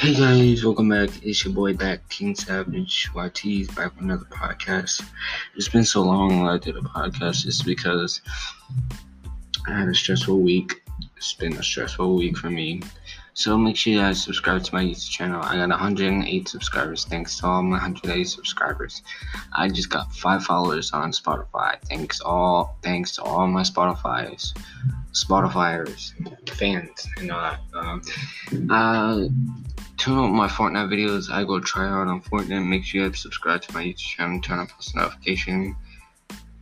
Hey guys, welcome back. It's your boy back, King Savage YT's back with another podcast. It's been so long I did a podcast just because I had a stressful week. It's been a stressful week for me. So make sure you guys subscribe to my YouTube channel. I got 108 subscribers. Thanks to all my 108 subscribers. I just got five followers on Spotify. Thanks all thanks to all my Spotify's Spotifyers, fans, and all that. Um, uh, tune out my Fortnite videos. I go try out on Fortnite. Make sure you subscribe to my YouTube channel, turn on post notification.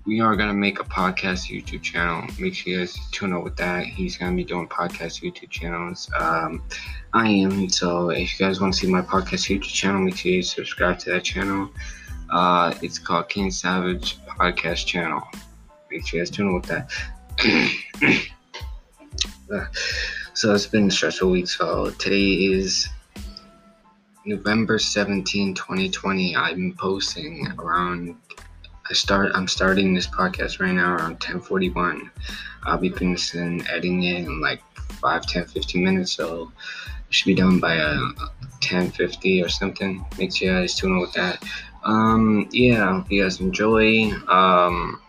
We are gonna make a podcast YouTube channel. Make sure you guys tune out with that. He's gonna be doing podcast YouTube channels. Um, I am. So if you guys want to see my podcast YouTube channel, make sure you subscribe to that channel. Uh, it's called King Savage Podcast Channel. Make sure you guys tune out with that. Uh, so it's been a stressful week. So today is November 17, 2020, I'm posting around I start I'm starting this podcast right now around 1041. I'll be finishing editing it in like 5, 10, 15 minutes, so it should be done by uh, 1050 or something. Make sure you guys tune in with that. Um yeah, hope you guys enjoy. Um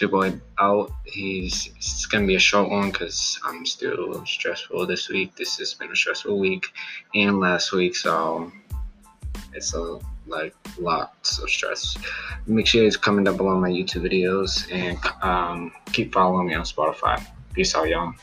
your boy out. He's it's gonna be a short one because I'm still stressful this week. This has been a stressful week and last week, so it's a like lots of stress. Make sure it's coming down below my YouTube videos and um, keep following me on Spotify. Peace out, y'all.